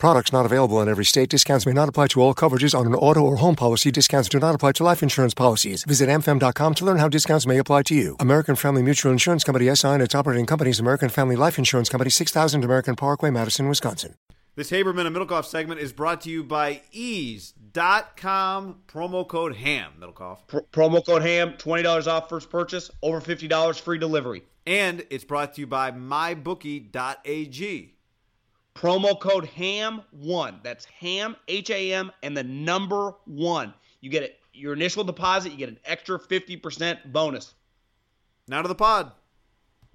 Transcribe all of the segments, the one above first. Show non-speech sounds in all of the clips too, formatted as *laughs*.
Products not available in every state. Discounts may not apply to all coverages on an auto or home policy. Discounts do not apply to life insurance policies. Visit amfam.com to learn how discounts may apply to you. American Family Mutual Insurance Company SI and its operating companies American Family Life Insurance Company 6000 American Parkway, Madison, Wisconsin. This Haberman and Middlekauff segment is brought to you by eaze.com promo code HAM, Middlekauff. Pro- promo code HAM, $20 off first purchase, over $50 free delivery. And it's brought to you by mybookie.ag. Promo code HAM1. That's HAM, H A M, and the number one. You get it. Your initial deposit, you get an extra 50% bonus. Now to the pod.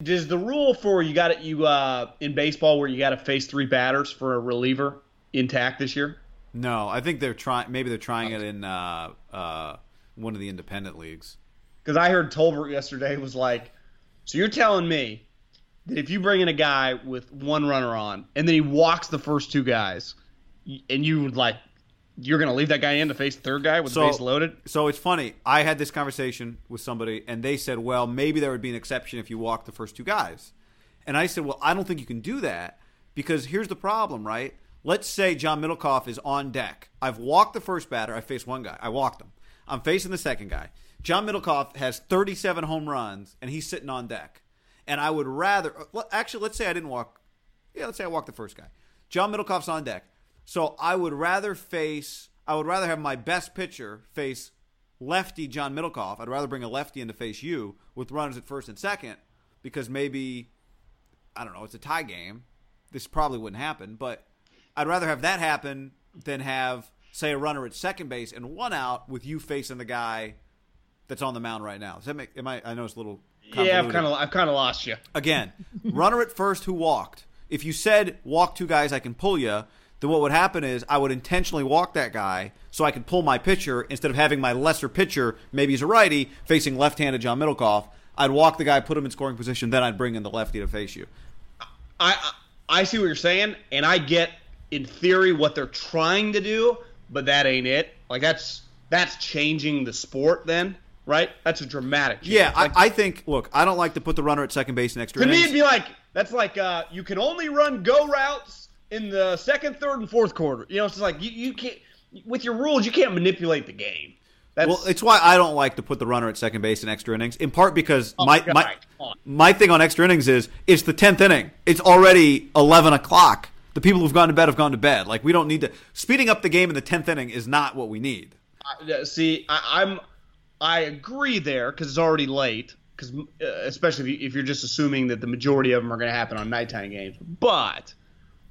Does the rule for you got it you uh in baseball where you got to face three batters for a reliever intact this year? No, I think they're trying. Maybe they're trying it in uh, uh, one of the independent leagues. Because I heard Tolbert yesterday was like, "So you're telling me that if you bring in a guy with one runner on and then he walks the first two guys, and you would like, you're going to leave that guy in to face the third guy with So- the base loaded?" So it's funny. I had this conversation with somebody, and they said, "Well, maybe there would be an exception if you walk the first two guys." And I said, "Well, I don't think you can do that because here's the problem, right? Let's say John Middlekauff is on deck. I've walked the first batter. I faced one guy. I walked him. I'm facing the second guy. John Middlekauff has 37 home runs, and he's sitting on deck. And I would rather, uh, actually, let's say I didn't walk. Yeah, let's say I walked the first guy. John Middlekauff's on deck. So I would rather face, I would rather have my best pitcher face lefty John Middlekauff. I'd rather bring a lefty in to face you with runners at first and second because maybe, I don't know, it's a tie game. This probably wouldn't happen, but I'd rather have that happen than have, say, a runner at second base and one out with you facing the guy that's on the mound right now. Does that make, am I, I know it's a little Yeah, I've kind of I've kind of lost you. Again, runner at first who walked. If you said walk two guys, I can pull you. Then what would happen is I would intentionally walk that guy so I could pull my pitcher instead of having my lesser pitcher, maybe he's a righty, facing left-handed John Middlekauff. I'd walk the guy, put him in scoring position, then I'd bring in the lefty to face you. I I I see what you're saying, and I get in theory what they're trying to do, but that ain't it. Like that's that's changing the sport, then, right? That's a dramatic. Change. Yeah, Like, I, I think. Look, I don't like to put the runner at second base in extra to me, it'd be like that's like uh, you can only run go routes in the second, third, and fourth quarter. You know, it's just like you, you can't with your rules, you can't manipulate the game. That's Well, it's why I don't like to put the runner at second base in extra innings. In part because Oh, my God, my my thing on extra innings is it's the tenth inning. It's already eleven o'clock. The people who've gone to bed have gone to bed. Like we don't need to speeding up the game in the tenth inning is not what we need. I- see, I, I'm I agree there because it's already late. Because uh, especially if, you, if you're just assuming that the majority of them are going to happen on nighttime games, but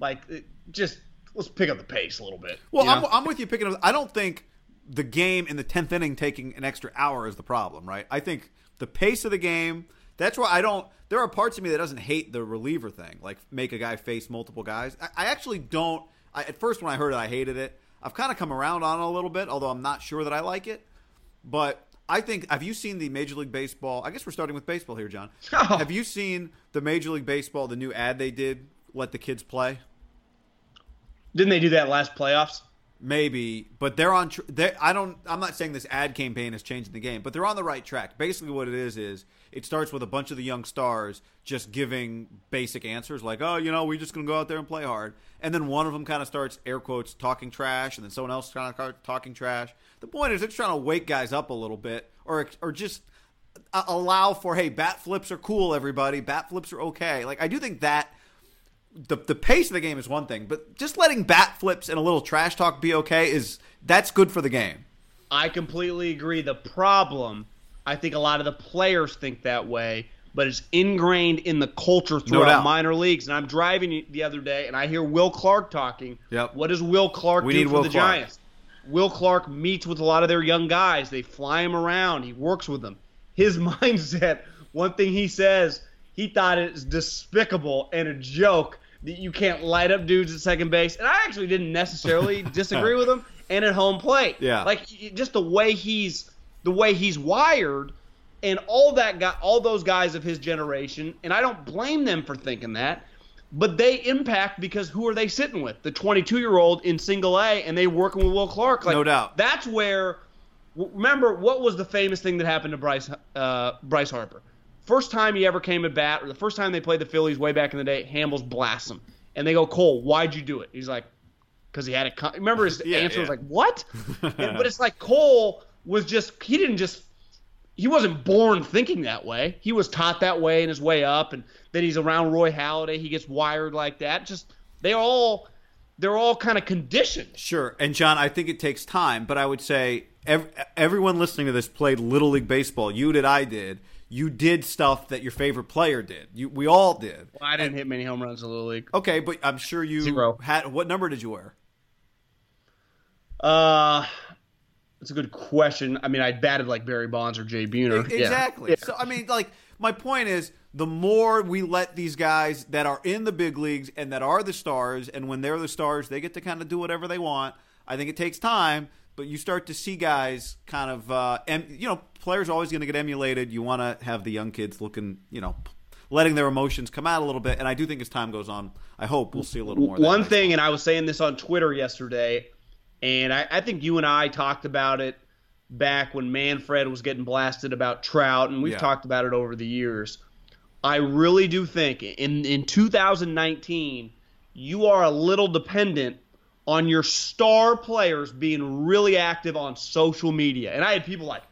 like it- just let's pick up the pace a little bit. Well, I'm. I'm with you picking up. I don't think the game in the tenth inning taking an extra hour is the problem, right? I think the pace of the game. That's why I don't. There are parts of me that doesn't hate the reliever thing, like make a guy face multiple guys. I, I actually don't. I, at first, when I heard it, I hated it. I've kind of come around on it a little bit, although I'm not sure that I like it. But I think. Have you seen the Major League Baseball? I guess we're starting with baseball here, John. *laughs* Oh. Have you seen the Major League Baseball? The new ad they did, "Let the kids play." Didn't they do that last playoffs? Maybe, but they're on. Tr- they I don't. I'm not saying this ad campaign is changing the game, but they're on the right track. Basically, what it is is it starts with a bunch of the young stars just giving basic answers, like, "Oh, you know, we're just to go out there and play hard," and then one of them kind of starts air quotes talking trash, and then someone else kind of talking trash. The point is, it's trying to wake guys up a little bit, or or just uh, allow for, hey, bat flips are cool, everybody. Bat flips are okay. Like I do think that the the pace of the game is one thing, but just letting bat flips and a little trash talk be okay is that's good for the game. I completely agree. The problem, I think a lot of the players think that way, but it's ingrained in the culture throughout doubt. minor leagues. And I'm driving the other day, and I hear Will Clark talking. Yep. What does Will Clark We do need for Will the Clark. Giants? Will Clark meets with a lot of their young guys. They fly him around. He works with them. His *laughs* mindset, one thing he says, he thought it's despicable and a joke that you can't light up dudes at second base. And I actually didn't necessarily *laughs* disagree with him. And at home plate, Yeah. like just the way he's the way he's wired, and all that guy, all those guys of his generation. And I don't blame them for thinking that. But they impact because who are they sitting with? The 22 year old in single A, and they working with Will Clark. Like, No doubt. That's where. Remember what was the famous thing that happened to Bryce uh, Bryce Harper? First time he ever came at bat, or the first time they played the Phillies way back in the day, Hamels blasts him, and they go, "Cole, why'd you do it?" He's like, "Cause he had a." Con-. Remember his *laughs* Yeah, answer was like, "What?" *laughs* And- but it's like Cole was just he didn't just he wasn't born thinking that way. He was taught that way in his way up, and then he's around Roy Halladay. He gets wired like that. Just they all they're all kind of conditioned. Sure. And John, I think it takes time, but I would say ev- everyone listening to this played little league baseball. You did, I did. You did stuff that your favorite player did. You, we all did. Well, I didn't hit many home runs in the little league. Okay, but I'm sure you Zero. had. What number did you wear? Uh, that's a good question. I mean, I batted like Barry Bonds or Jay Buhner. Yeah. Exactly. So I mean, like my point is, the more we let these guys that are in the big leagues and that are the stars, and when they're the stars, they get to kind of do whatever they want. I think it takes time, but you start to see guys kind of, uh, em- you know, players are always going to get emulated. You want to have the young kids looking, you know, letting their emotions come out a little bit. And I do think as time goes on, I hope we'll see a little more. One thing, and I was saying this on Twitter yesterday, and I, I think you and I talked about it back when Manfred was getting blasted about Trout, and we've Yeah. talked about it over the years. I really do think in in 2019, you are a little dependent on your star players being really active on social media. And I had people like,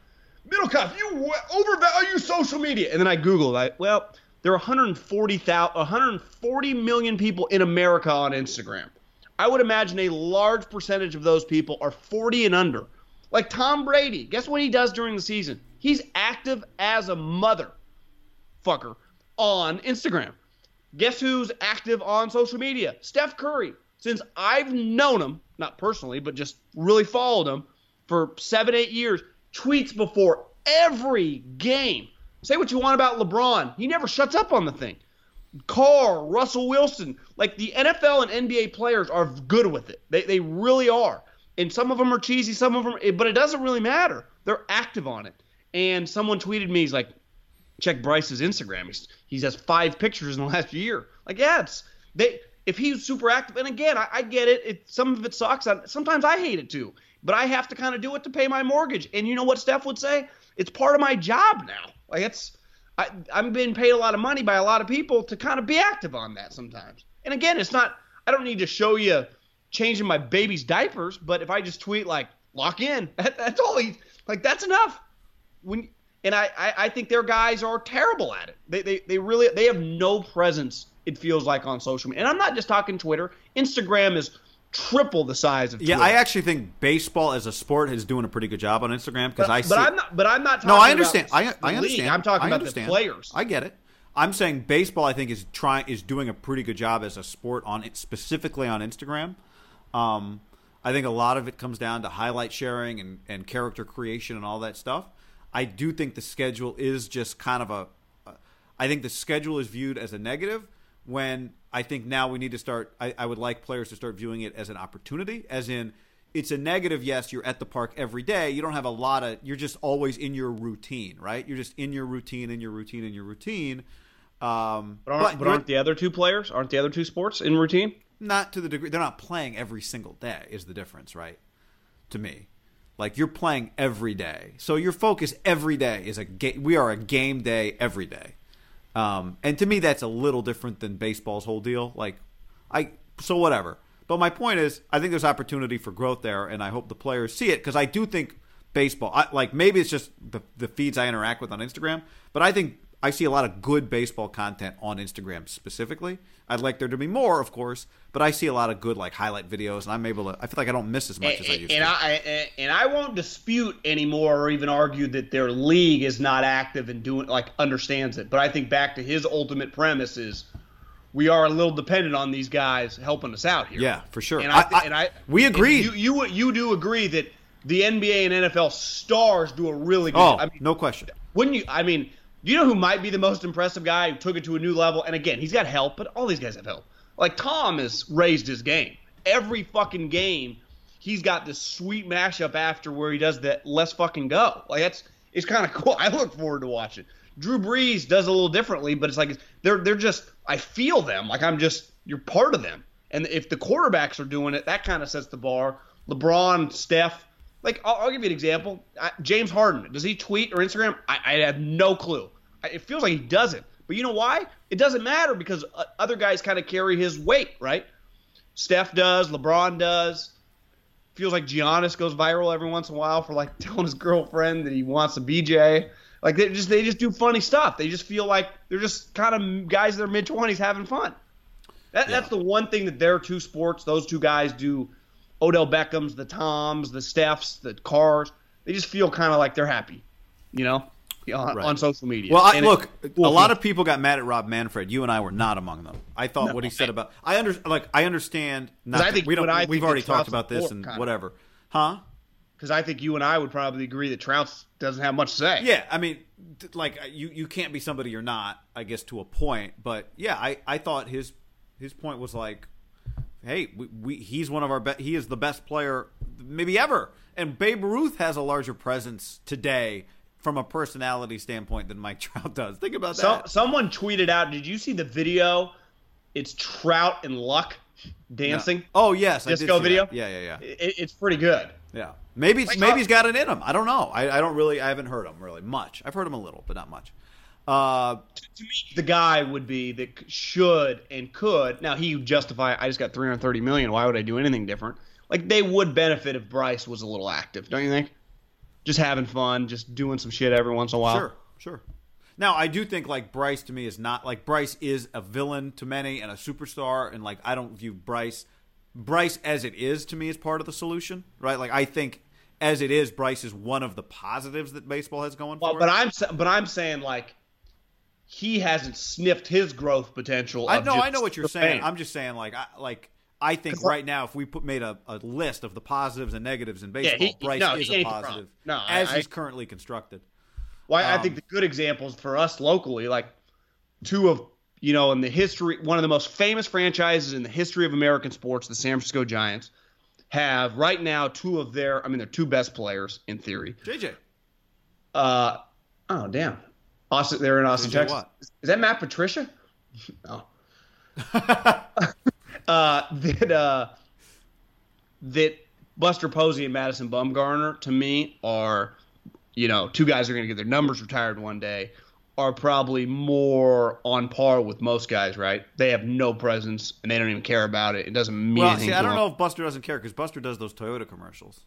Middlekauff, you overvalue social media. And then I Googled, I, well, there are 140,000 140 million people in America on Instagram. I would imagine a large percentage of those people are 40 and under. Like Tom Brady, guess what he does during the season? He's active as a mother fucker on Instagram. Guess who's active on social media? Steph Curry. Since I've known him, not personally, but just really followed him for seven, eight years, tweets before every game. Say what you want about LeBron. He never shuts up on the thing. Carr, Russell Wilson, like the NFL and NBA players are good with it. They, they really are. And some of them are cheesy, some of them, but it doesn't really matter. They're active on it. And someone tweeted me, he's like, check Bryce's Instagram. He's, he has five pictures in the last year. Like, yeah, it's they. If he's super active, and again, I, I get it. It some of it sucks. I, sometimes I hate it too. But I have to kind of do it to pay my mortgage. And you know what Steph would say? It's part of my job now. Like it's, I, I'm being paid a lot of money by a lot of people to kind of be active on that sometimes. And again, it's not. I don't need to show you changing my baby's diapers, but if I just tweet like lock in, *laughs* that, that's all he like. That's enough when and I, I, I think their guys are terrible at it. They, they they really they have no presence. It feels like on social media, and I'm not just talking Twitter. Instagram is triple the size of Yeah, I actually think baseball as a sport is doing a pretty good job on Instagram because I see. but I'm not. But I'm not. Talking no, I understand. I, I league. understand. I'm talking I about understand. the players. I get it. I'm saying baseball. I think is trying is doing a pretty good job as a sport on it specifically on Instagram. Um, I think a lot of it comes down to highlight sharing and, and character creation and all that stuff. I do think the schedule is just kind of a. I think the schedule is viewed as a negative when I think now we need to start. I, I would like players to start viewing it as an opportunity, as in it's a negative. Yes, you're at the park every day. You don't have a lot of. You're just always in your routine, right? You're just in your routine, in your routine, in your routine. Um, but aren't, but you're- aren't the other two players? Aren't the other two sports in routine? not to the degree they're not playing every single day. Is the difference right? To me, like you're playing every day, so your focus every day is a game. We are a game day every day, um, and to me that's a little different than baseball's whole deal. Like I so whatever. But my point is, I think there's opportunity for growth there, and I hope the players see it because I do think baseball, I, like maybe it's just the, the feeds I interact with on Instagram, but I think I see a lot of good baseball content on Instagram specifically. I'd like there to be more, of course, but I see a lot of good like highlight videos, and I'm able to. I feel like I don't miss as much and, as I used and to. I and I won't dispute anymore or even argue that their league is not active and doing like understands it. But I think back to his ultimate premise is we are a little dependent on these guys helping us out here. Yeah, for sure. And I, I- and I we agree. You, you you do agree that the NBA and NFL stars do a really good. oh, I mean, no question. wouldn't you? I mean, do you know who might be the most impressive guy who took it to a new level? And again, he's got help, but all these guys have help. Like Tom has raised his game. Every fucking game, he's got this sweet mashup after where he does that let's fucking go. Like that's it's kind of cool. *laughs* I look forward to watching. Drew Brees does a little differently, but it's like they're they're just I feel them. Like I'm just you're part of them. And if the quarterbacks are doing it, that kind of sets the bar. LeBron, Steph, like I'll, I'll give you an example. I, James Harden, does he tweet or Instagram? I, I have no clue. I, it feels like he doesn't. But you know why? It doesn't matter because uh, other guys kind of carry his weight, right? Steph does, LeBron does. Feels like Giannis goes viral every once in a while for like *laughs* telling his girlfriend that he wants a BJ. Like they just they just do funny stuff. They just feel like they're just kind of guys in their mid twenties having fun. That, That's the one thing that their two sports, those two guys do. Odell Beckham's, the Toms, the Stephs, the Cars. They just feel kind of like they're happy, you know, on, Right. on social media. Well, I, And it- look, well, a lot of people got mad at Rob Manfred. You and I were not among them. I thought No, what he said I- about I under like I understand. Not I that- think we don't. I we've think already talked about this and kinda. whatever, huh? because I think you and I would probably agree that Trout's doesn't have much to say. Yeah, I mean, like uh, you you can't be somebody you're not. I guess to a point, but yeah, I I thought his his point was like, hey, we, we he's one of our best. he is the best player maybe ever, and Babe Ruth has a larger presence today from a personality standpoint than Mike *laughs* Trout does. Think about So, that. someone tweeted out. Did you see the video? It's Trout and Luck dancing. Oh yes, I did Disco see video? that. Yeah, yeah, yeah. It, it's pretty good. Yeah, maybe it's, Like, maybe uh, he's got it in him. I don't know. I, I don't really. I haven't heard him really much. I've heard him a little, but not much. Uh, To me, the guy would be that should and could. Now he would justify. I just got 330 million. Why would I do anything different? Like they would benefit if Bryce was a little active, don't you think? Just having fun, just doing some shit every once in a while. sure, sure. Now I do think like Bryce to me is not like Bryce is a villain to many and a superstar, and like I don't view Bryce Bryce as it is to me is part of the solution, right? Like I think as it is, Bryce is one of the positives that baseball has going Well, for but it. I'm but I'm saying like he hasn't sniffed his growth potential. I know, I know what you're saying. fame. I'm just saying, like, I, like I think I- right now, if we put made a, a list of the positives and negatives in baseball, he- Bryce no, is a positive. No, I- as I- he's currently constructed. Well, I Um, think the good examples for us locally, like two of you know in the history, one of the most famous franchises in the history of American sports, the San Francisco Giants, have right now two of their, I mean, they're two best players in theory. JJ, Uh, oh damn, Austin, they're in Austin, Texas. Is that Matt Patricia? *laughs* No. *laughs* uh, that uh, that Buster Posey and Madison Bumgarner to me are, you know, two guys are going to get their numbers retired one day. Are probably more on par with most guys, right? They have no presence and they don't even care about it. It doesn't mean Well, anything. see, I don't them. know if Buster doesn't care because Buster does those Toyota commercials.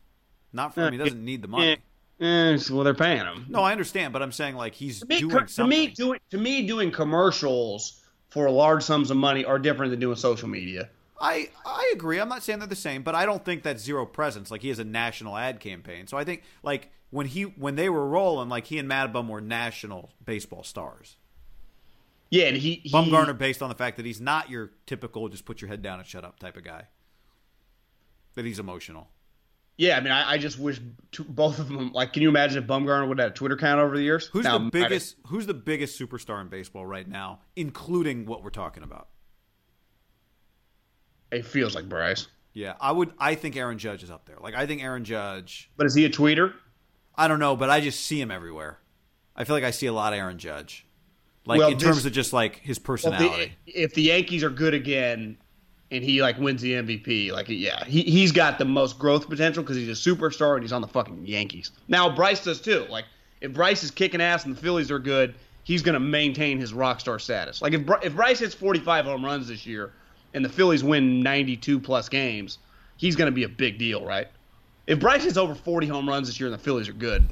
Not for him; he doesn't need the money. Eh, well, they're paying him. No, I understand, but I'm saying like he's to me, doing to something. me, doing to me, doing commercials for large sums of money are different than doing social media. I I agree. I'm not saying they're the same, but I don't think that's zero presence. Like he has a national ad campaign, so I think like when he when they were rolling, like he and Madbum were national baseball stars. Yeah, and he, he Bumgarner based on the fact that he's not your typical just put your head down and shut up type of guy. That he's emotional. Yeah, I mean, I, I just wish to, both of them. Like, can you imagine if Bumgarner would have had a Twitter account over the years? Who's Now, the biggest who's the biggest superstar in baseball right now, including what we're talking about? It feels like Bryce, Yeah, I would I think Aaron Judge is up there. Like I think Aaron Judge but is he a tweeter? I don't know, but I just see him everywhere. I feel like I see a lot of Aaron Judge. Like Well, in this- terms of just like his Well, personality. the, if the Yankees are good again, and he like wins the MVP, like yeah, he he's got the most growth potential because he's a superstar and he's on the fucking Yankees. Now Bryce does too. Like if Bryce is kicking ass and the Phillies are good, he's gonna maintain his rock star status. Like if if Bryce hits 45 home runs this year and the Phillies win 92 plus games, he's gonna be a big deal, right? If Bryce hits over 40 home runs this year and the Phillies are good,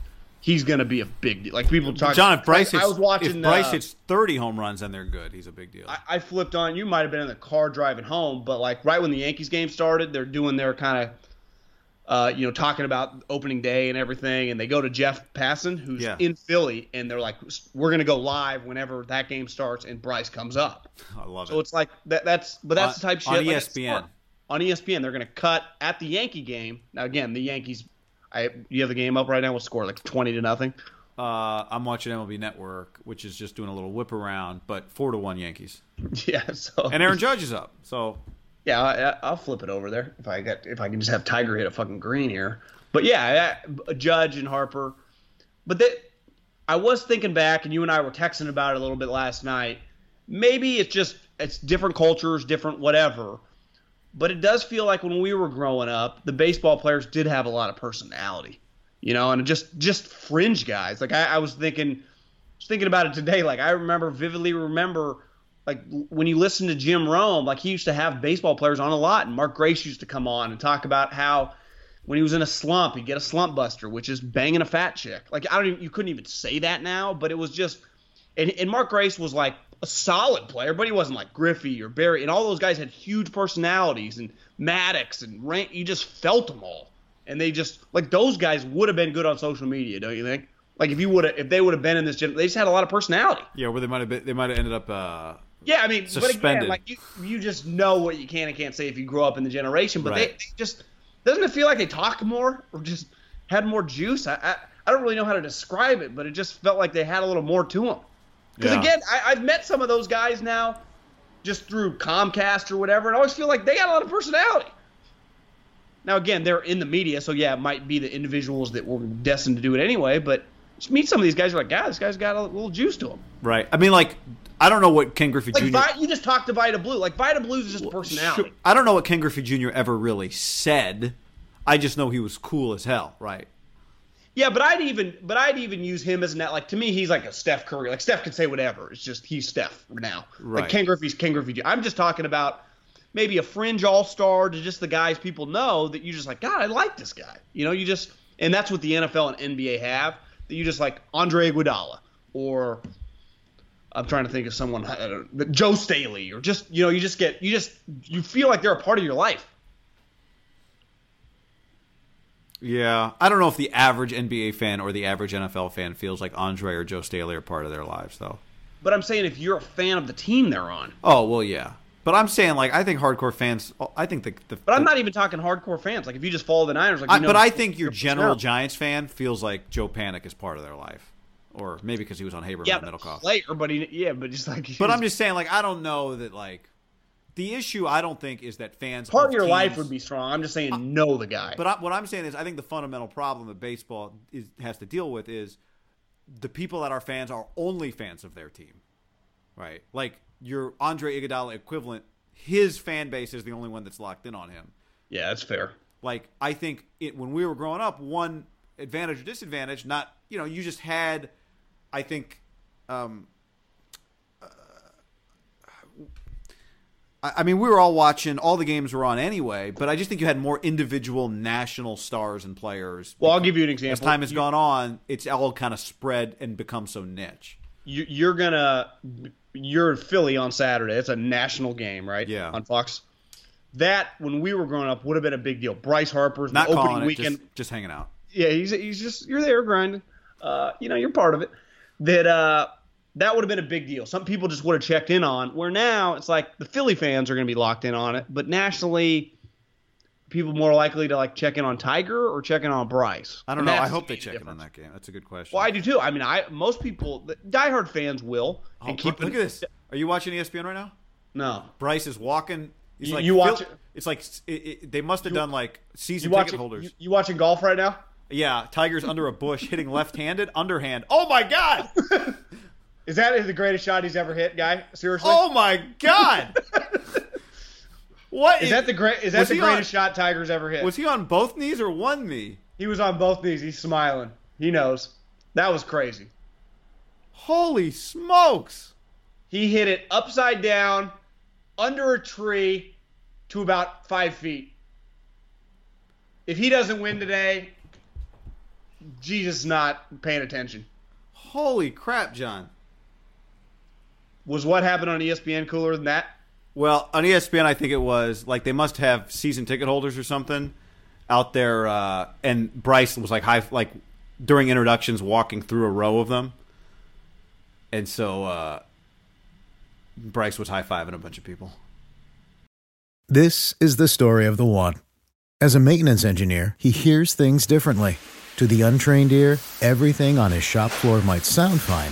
he's gonna be a big deal. Like people talk. John, if Bryce I, hits, I was watching. if Bryce uh, hits 30 home runs and they're good, he's a big deal. I, I flipped on. You might have been in the car driving home, but like right when the Yankees game started, they're doing their kind of, uh, you know, talking about opening day and everything, and they go to Jeff Passan, who's Yeah. in Philly, and they're like, "We're gonna go live whenever that game starts," and Bryce comes up. *laughs* I love So it. So it's like that. That's but that's On- the type of on shit like, ESPN. On ESPN, they're gonna cut at the Yankee game. Now again, the Yankees. I you have the game up right now. We'll score like twenty to nothing. Uh, I'm watching MLB Network, which is just doing a little whip around, but four to one Yankees, *laughs* Yeah. So and Aaron Judge is up. So Yeah, I, I'll flip it over there if I get if I can just have Tiger hit a fucking green here. But yeah, I- Judge and Harper. But that I was thinking back, and you and I were texting about it a little bit last night. Maybe it's just it's different cultures, different whatever. But it does feel like when we were growing up, the baseball players did have a lot of personality, you know, and just just fringe guys. Like I, I was thinking, was thinking about it today. Like I remember vividly remember like when you listen to Jim Rome, like he used to have baseball players on a lot, and Mark Grace used to come on and talk about how when he was in a slump, he'd get a slump buster, which is banging a fat chick. Like I don't, even, you couldn't even say that now, but it was just, and, and Mark Grace was like a solid player, but he wasn't like Griffey or Barry, and all those guys had huge personalities, and Maddux and Rank, you just felt them all, and they just like those guys would have been good on social media, don't you think? Like if you would have, if they would have been in this, gen- they just had a lot of personality. yeah, where they might have been, they might have ended up. Uh, Yeah, I mean, but again, Suspended. like you, you just know what you can and can't say if you grow up in the generation. But they, they just doesn't it feel like they talk more or just had more juice? I, I I don't really know how to describe it, but it just felt like they had a little more to them. Because Yeah. again, I, I've met some of those guys now, just through Comcast or whatever, and I always feel like they got a lot of personality. Now again, they're in the media, so yeah, it might be the individuals that were destined to do it anyway. But just meet some of these guys, you're like, God, this guy's got a little juice to him. right. I mean, like, I don't know what Ken Griffey Like Jr. Vi- you just talked to Vida Blue. Like Vida Blue's is just a personality. Sure. I don't know what Ken Griffey Jr. ever really said. I just know he was cool as hell, right? Yeah, but I'd even but I'd even use him as an like to me he's like a Steph Curry. Like Steph can say whatever. It's just he's Steph now. Right. Like Ken Griffey's Ken Griffey. I'm just talking about maybe a fringe all star to just the guys people know that you just like God I like this guy. You know you just and that's what the NFL and NBA have that you just like Andre Iguodala or I'm trying to think of someone I don't know, Joe Staley or just you know you just get you just you feel like they're a part of your life. Yeah, I don't know if the average NBA fan or the average NFL fan feels like Andre or Joe Staley are part of their lives, though. But I'm saying if you're a fan of the team they're on. Oh well, yeah, but I'm saying like I think hardcore fans. I think the, the But I'm not even talking hardcore fans. Like if you just follow the Niners, like I, know, but I think your general. Giants fan feels like Joe Panik is part of their life, or maybe because he was on Haberman yeah, and Middlekauff. player, but he, yeah, but just like But I'm just saying, like I don't know that like the issue. I don't think is that fans part of your teams- life would be strong. I'm just saying, know the guy. But I, what I'm saying is, I think the fundamental problem that baseball is, has to deal with is the people that are fans are only fans of their team, right? Like your Andre Iguodala equivalent, his fan base is the only one that's locked in on him. yeah, that's fair. Like I think it when we were growing up, one advantage or disadvantage, not you know, you just had, I think. Um, I mean, we were all watching. All the games were on anyway, but I just think you had more individual national stars and players. Well, I'll give you an example. As time has You- gone on, it's all kind of spread and become so niche. you, you're gonna you're in Philly on Saturday. It's a national game, right? Yeah. On Fox. That when we were growing up would have been a big deal. Bryce Harper's Not the opening calling it, weekend. just, just hanging out. yeah, he's he's just you're there grinding. Uh, you know, you're part of it. That uh, that would have been a big deal. Some people just would have checked in on. Where now it's like the Philly fans are going to be locked in on it, but nationally, people more likely to like check in on Tiger or check in on Bryce. I don't And know. I hope they check in on that game. That's a good question. Well, I do too. I mean, I most people, the diehard fans will Oh, and keep. look at this. Are you watching ESPN right now? No, Bryce is walking. He's You- like you watch Phil- it- It's like it, it, they must have done like season you ticket holders. You, you watching golf right now? yeah, Tiger's under a bush hitting left-handed underhand. Oh my god! *laughs* Is that the greatest shot he's ever hit, guy? Seriously? Oh my god! *laughs* What Is that the great? Is that the greatest on- shot Tiger's ever hit? Was he on both knees or one knee? he was on both knees. He's smiling. He knows. That was crazy. Holy smokes! He hit it upside down, under a tree, to about five feet. If he doesn't win today, Jesus not paying attention. Holy crap, John. Was what happened on ESPN cooler than that? Well, on ESPN, I think it was like they must have season ticket holders or something out there, uh, and Bryce was like high, like during introductions, walking through a row of them, and so uh, Bryce was high fiving a bunch of people. This is the story of the one. As a maintenance engineer, he hears things differently. To the untrained ear, everything on his shop floor might sound fine,